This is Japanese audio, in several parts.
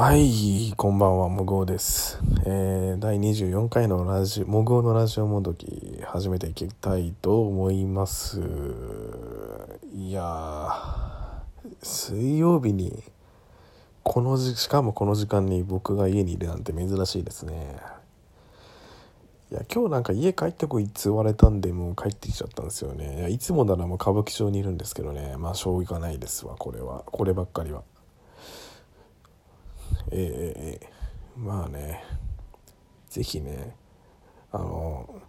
はい、こんばんは、もぐおです。えー、第24回のラジオ、もぐおのラジオもどき、始めていきたいと思います。いやー、水曜日に、このじ、しかもこの時間に僕が家にいるなんて珍しいですね。いや、今日なんか家帰ってこいって言われたんで、もう帰ってきちゃったんですよね。いや、いつもならもう歌舞伎町にいるんですけどね、まあ、しょうがないですわ、これは。こればっかりは。えーえまあねぜひねあの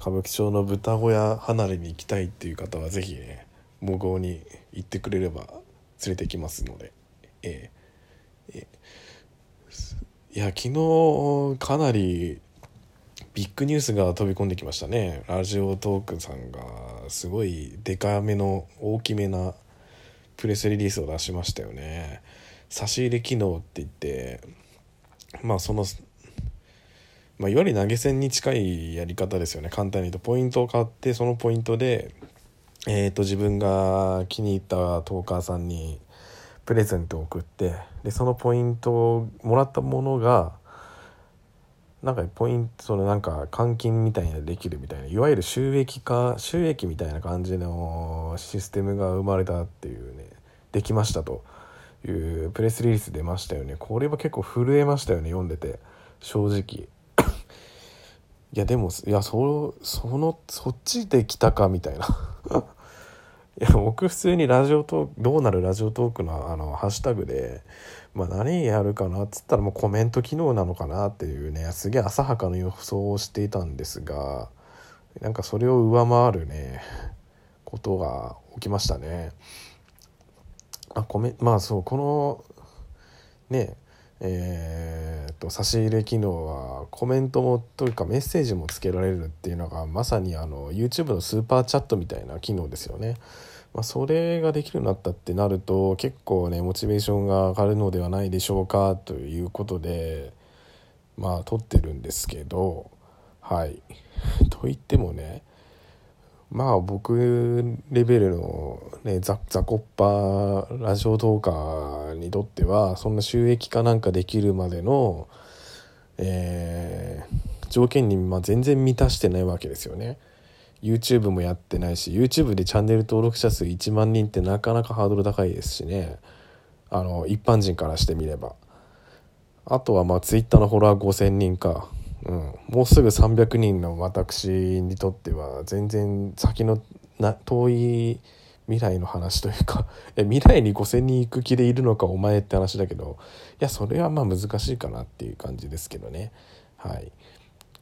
歌舞伎町の豚小屋離れに行きたいっていう方はぜひね模倣に行ってくれれば連れてきますので。えーえーいや昨日かなりビッグニュースが飛び込んできましたね。ラジオトークさんがすごいデカめの大きめなプレスリリースを出しましたよね。差し入れ機能って言ってまあその、まあ、いわゆる投げ銭に近いやり方ですよね簡単に言うとポイントを買ってそのポイントで、えー、と自分が気に入ったトーカーさんにプレゼントを送ってでそのポイントをもらったものがなんかポイントそのなんか換金みたいなできるみたいないわゆる収益化収益みたいな感じのシステムが生まれたっていうねできましたと。いうプレスリリース出ましたよね。これは結構震えましたよね読んでて。正直。いやでもいやそそのそっちで来たかみたいな。いや僕普通にラジオトークどうなるラジオトークのあのハッシュタグで、まあ、何やるかなっつったらもうコメント機能なのかなっていうねすげえ浅はかの予想をしていたんですがなんかそれを上回るねことが起きましたね。あコメまあそうこのねえー、っと差し入れ機能はコメントもというかメッセージもつけられるっていうのがまさにあの YouTube のスーパーチャットみたいな機能ですよね。まあ、それができるようになったってなると結構ねモチベーションが上がるのではないでしょうかということでまあ撮ってるんですけどはい と言ってもねまあ僕レベルの、ね、ザザコッパラジオトーカーにとってはそんな収益化なんかできるまでの、えー、条件にまあ全然満たしてないわけですよね。YouTube もやってないし YouTube でチャンネル登録者数1万人ってなかなかハードル高いですしね。あの一般人からしてみれば。あとはまあ Twitter のフォロワー5000人か。うん、もうすぐ300人の私にとっては全然先のな遠い未来の話というか え未来に5,000人行く気でいるのかお前って話だけどいやそれはまあ難しいかなっていう感じですけどね。はい、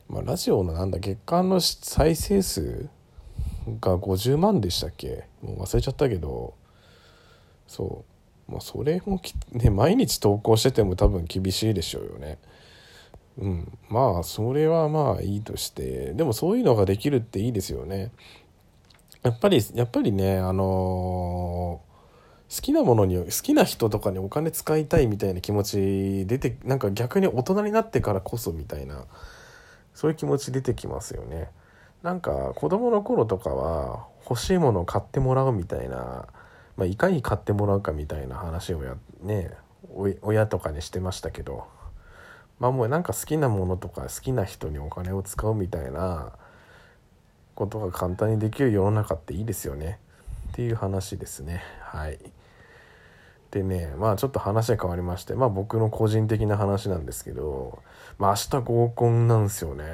まあ、ラジオのなんだ月間の再生数が50万でしたっけ？もう忘れちゃったけど。そう。まあそれもね毎日投稿してても多分厳しいでしょうよね。うん、まあそれはまあいいとしてでもそういうのができるっていいですよね。やっぱりやっぱりねあのー、好きなものに好きな人とかにお金使いたいみたいな気持ち出てなんか逆に大人になってからこそみたいなそういう気持ち出てきますよね。なんか子供の頃とかは欲しいものを買ってもらうみたいな、まあ、いかに買ってもらうかみたいな話をやね親とかにしてましたけど。まあもうなんか好きなものとか好きな人にお金を使うみたいなことが簡単にできる世の中っていいですよね。っていう話ですね。はい。でねまあちょっと話が変わりましてまあ僕の個人的な話なんですけどまあ明日合コンなんですよね。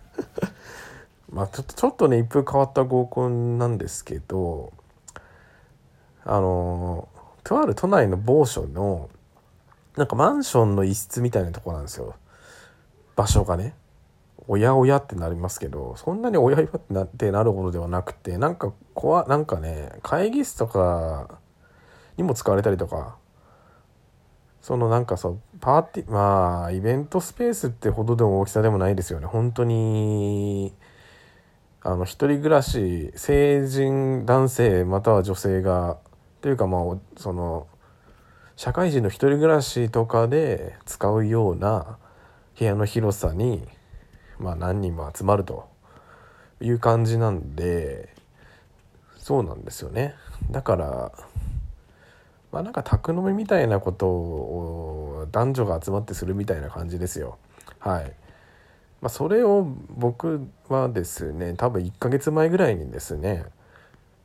まあちょっとちょっとね一風変わった合コンなんですけどあのとある都内の某所のなんかマンションの一室みたいなとこなんですよ。場所がね。おやおやってなりますけどそんなにおやおやってなってなるほどではなくてなんか怖なんかね会議室とかにも使われたりとかそのなんかそうパーティーまあイベントスペースってほどでも大きさでもないですよね。本当にあの一人暮らし成人男性または女性がというかまあその社会人の一人暮らしとかで使うような部屋の広さに、まあ、何人も集まるという感じなんでそうなんですよね。だからまあなんか宅飲みみたいなことを男女が集まってするみたいな感じですよ。はい。まあそれを僕はですね多分1ヶ月前ぐらいにですね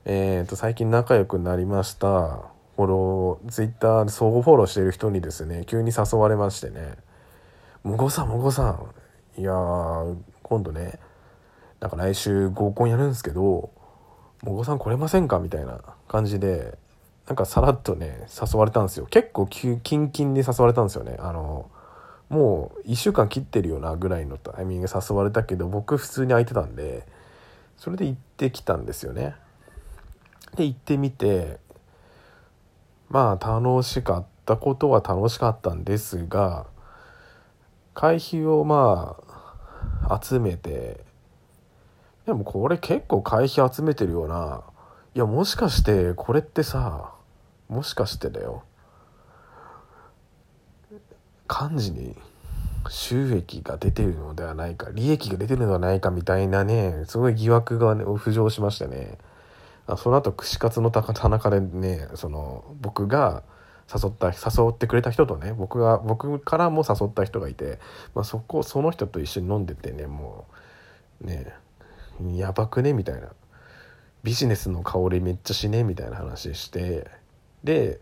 えー、と最近仲良くなりました。フォローツイッターで相互フォローしてる人にですね急に誘われましてね「もごさんもごさん。いや今度ねなんか来週合コンやるんですけどもごさん来れませんか?」みたいな感じでなんかさらっとね誘われたんですよ。結構キンキンに誘われたんですよね。あのもう1週間切ってるよなぐらいのタイミング誘われたけど僕普通に空いてたんでそれで行ってきたんですよね。で行ってみてまあ楽しかったことは楽しかったんですが会費をまあ集めてでもこれ結構会費集めてるような。いやもしかしてこれってさもしかしてだよ。幹事に収益が出てるのではないか利益が出てるのではないかみたいなねすごい疑惑が、ね、浮上しましてね。その後串カツの田中でねその僕が誘った誘ってくれた人とね僕が僕からも誘った人がいて、まあ、そこその人と一緒に飲んでてねもうねやばくね？みたいな。ビジネスの香りめっちゃしね？みたいな話してで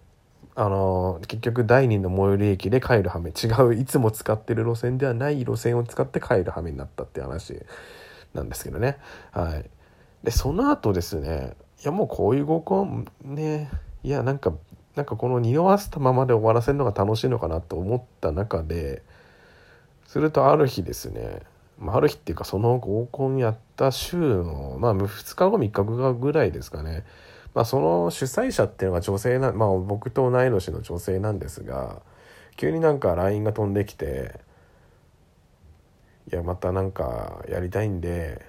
あの結局第2の最寄り駅で帰る羽目。違ういつも使ってる路線ではない路線を使って帰る羽目になったって話なんですけどね。はい。でその後ですねいやもうこういう合コンね。いやなんかなんかこの匂わせたままで終わらせるのが楽しいのかなと思った中でするとある日ですね、まあ、ある日っていうかその合コンやった週の、まあ、2日後3日後ぐらいですかね、まあ、その主催者っていうのが女性な、まあ、僕と同い年の女性なんですが急になんか LINE が飛んできて「いやまたなんかやりたいんで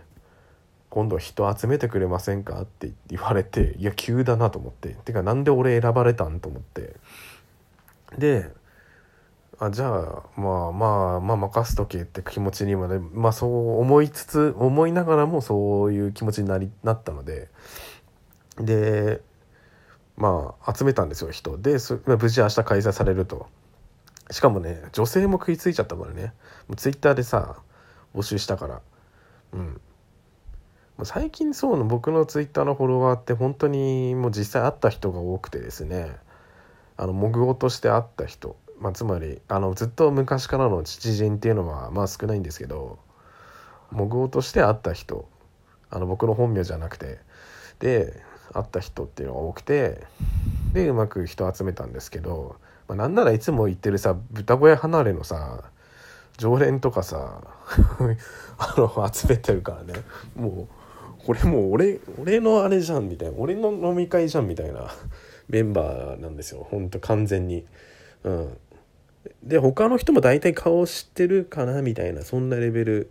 今度人集めてくれませんか?」って言われていや急だなと思って。てかなんで俺選ばれたん？と思って。であじゃあまあまあまあ任せとけって気持ちにまでまあそう思いつつ思いながらもそういう気持ちになりなったので。でまあ集めたんですよ人。で無事明日開催されると。しかもね女性も食いついちゃったからね。もうツイッターでさ募集したから。うん。最近そうの僕のツイッターのフォロワーって本当にもう実際会った人が多くてですね。あのモグオとして会った人、まあ、つまりあのずっと昔からの父人っていうのはまあ少ないんですけどモグオとして会った人。あの僕の本名じゃなくて。で会った人っていうのが多くて。でうまく人集めたんですけど、まあ、なんならいつも言ってるさ豚小屋離れのさ常連とかさ あの集めてるからね。もうこれもう俺俺のあれじゃんみたいな俺の飲み会じゃんみたいな メンバーなんですよ。ほんと完全に。うん、で他の人も大体顔知ってるかなみたいなそんなレベル。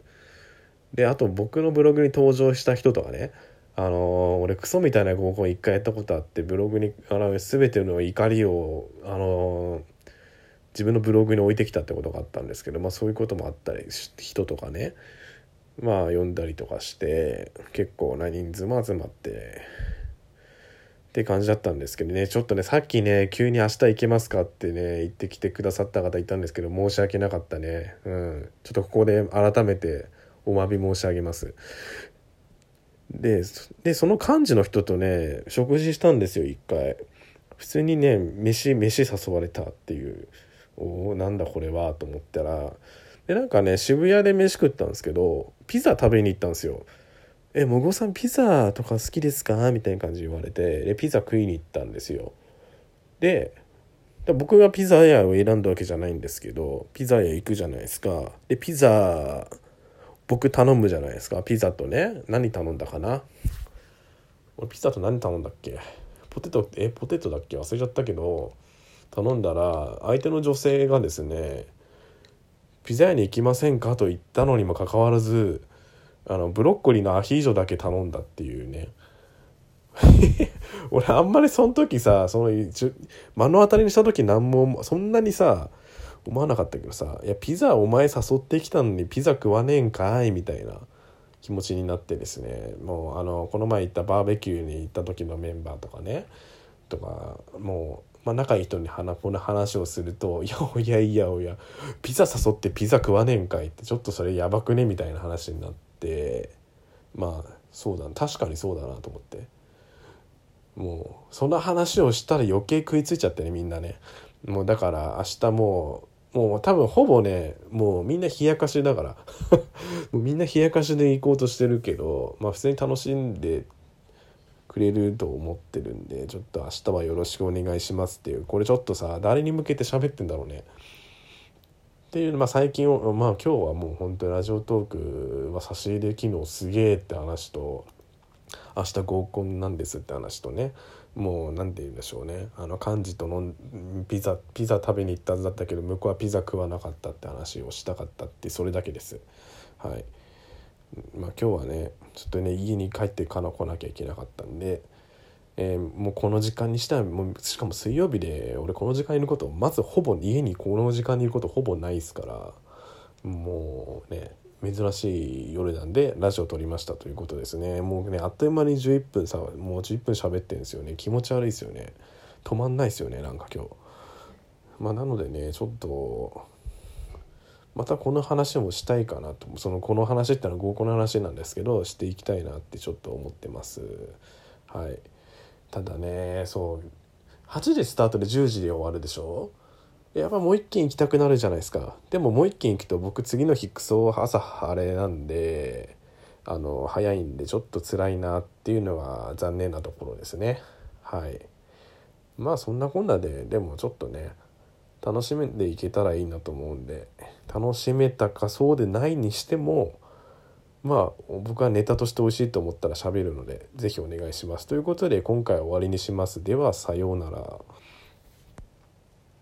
であと僕のブログに登場した人とかね。あのー、俺クソみたいな合コン一回やったことあってブログにあの全ての怒りをあのー、自分のブログに置いてきたってことがあったんですけどまあそういうこともあったり人とかね。まあ読んだりとかして結構な人数も集まってって感じだったんですけどね。ちょっとねさっきね急に明日行けますかってね言ってきてくださった方いたんですけど申し訳なかったね。うん。ちょっとここで改めてお詫び申し上げます。ででその幹事の人とね食事したんですよ一回。普通にね飯飯誘われたっていう。おおなんだこれはと思ったらでなんかね渋谷で飯食ったんですけどピザ食べに行ったんですよ「えもごさんピザとか好きですか?」みたいな感じ言われてでピザ食いに行ったんですよ。で僕がピザ屋を選んだわけじゃないんですけどピザ屋行くじゃないですか。でピザ僕頼むじゃないですか。ピザとね何頼んだかな？俺ピザと何頼んだっけ？ポテトえポテトだっけ？忘れちゃったけど頼んだら相手の女性がですねピザ屋に行きませんか?」と言ったのにもかかわらずあのブロッコリーのアヒージョだけ頼んだっていうね 俺あんまりその時さその目の当たりにした時何もそんなにさ思わなかったけどさ「いやピザお前誘ってきたのにピザ食わねえんかい」みたいな気持ちになってですねもうあのこの前行ったバーベキューに行った時のメンバーとかねとかもうまあ、仲いい人にこの話をすると「いやおやいやおやピザ誘ってピザ食わねえんかい」ってちょっとそれやばくねみたいな話になってまあそうだ確かにそうだなと思って。もうその話をしたら余計食いついちゃってねみんなね。もうだから明日もうもう多分ほぼねもうみんな冷やかしだから。もうみんな冷やかしで行こうとしてるけどまあ普通に楽しんでくれると思ってるんでちょっと明日はよろしくお願いしますっていうこれちょっとさ誰に向けて喋ってんだろうね。っていうまあ最近まあ今日はもう本当にラジオトークは差し入れ機能すげえって話と明日合コンなんですって話とねもう何て言うんでしょうね。あの幹事とのピザピザ食べに行ったはずだったけど向こうはピザ食わなかったって話をしたかったってそれだけです。はい。まあ今日はねちょっとね家に帰ってから来なきゃいけなかったんで、えー、もうこの時間にしたらもうしかも水曜日で俺この時間にいることまずほぼ家にこの時間にいることほぼないですからもうね珍しい夜なんでラジオ撮りましたということですね。もうねあっという間に11分さもう11分喋ってんですよね。気持ち悪いですよね。止まんないですよねなんか今日。まあなのでねちょっとまたこの話もしたいかなと。そのこの話ってのは合コンの話なんですけどしていきたいなってちょっと思ってます。はい。ただねそう。8時スタートで10時で終わるでしょ？やっぱもう一軒行きたくなるじゃないですか。でももう一軒行くと僕次の日クソ朝あれなんであの早いんでちょっと辛いなっていうのは残念なところですね。はい。まあそんなこんなででもちょっとね楽しんでいけたらいいなと思うんで楽しめたかそうでないにしてもまあ僕はネタとして美味しいと思ったら喋るので是非お願いしますということで今回は終わりにしますではさようなら。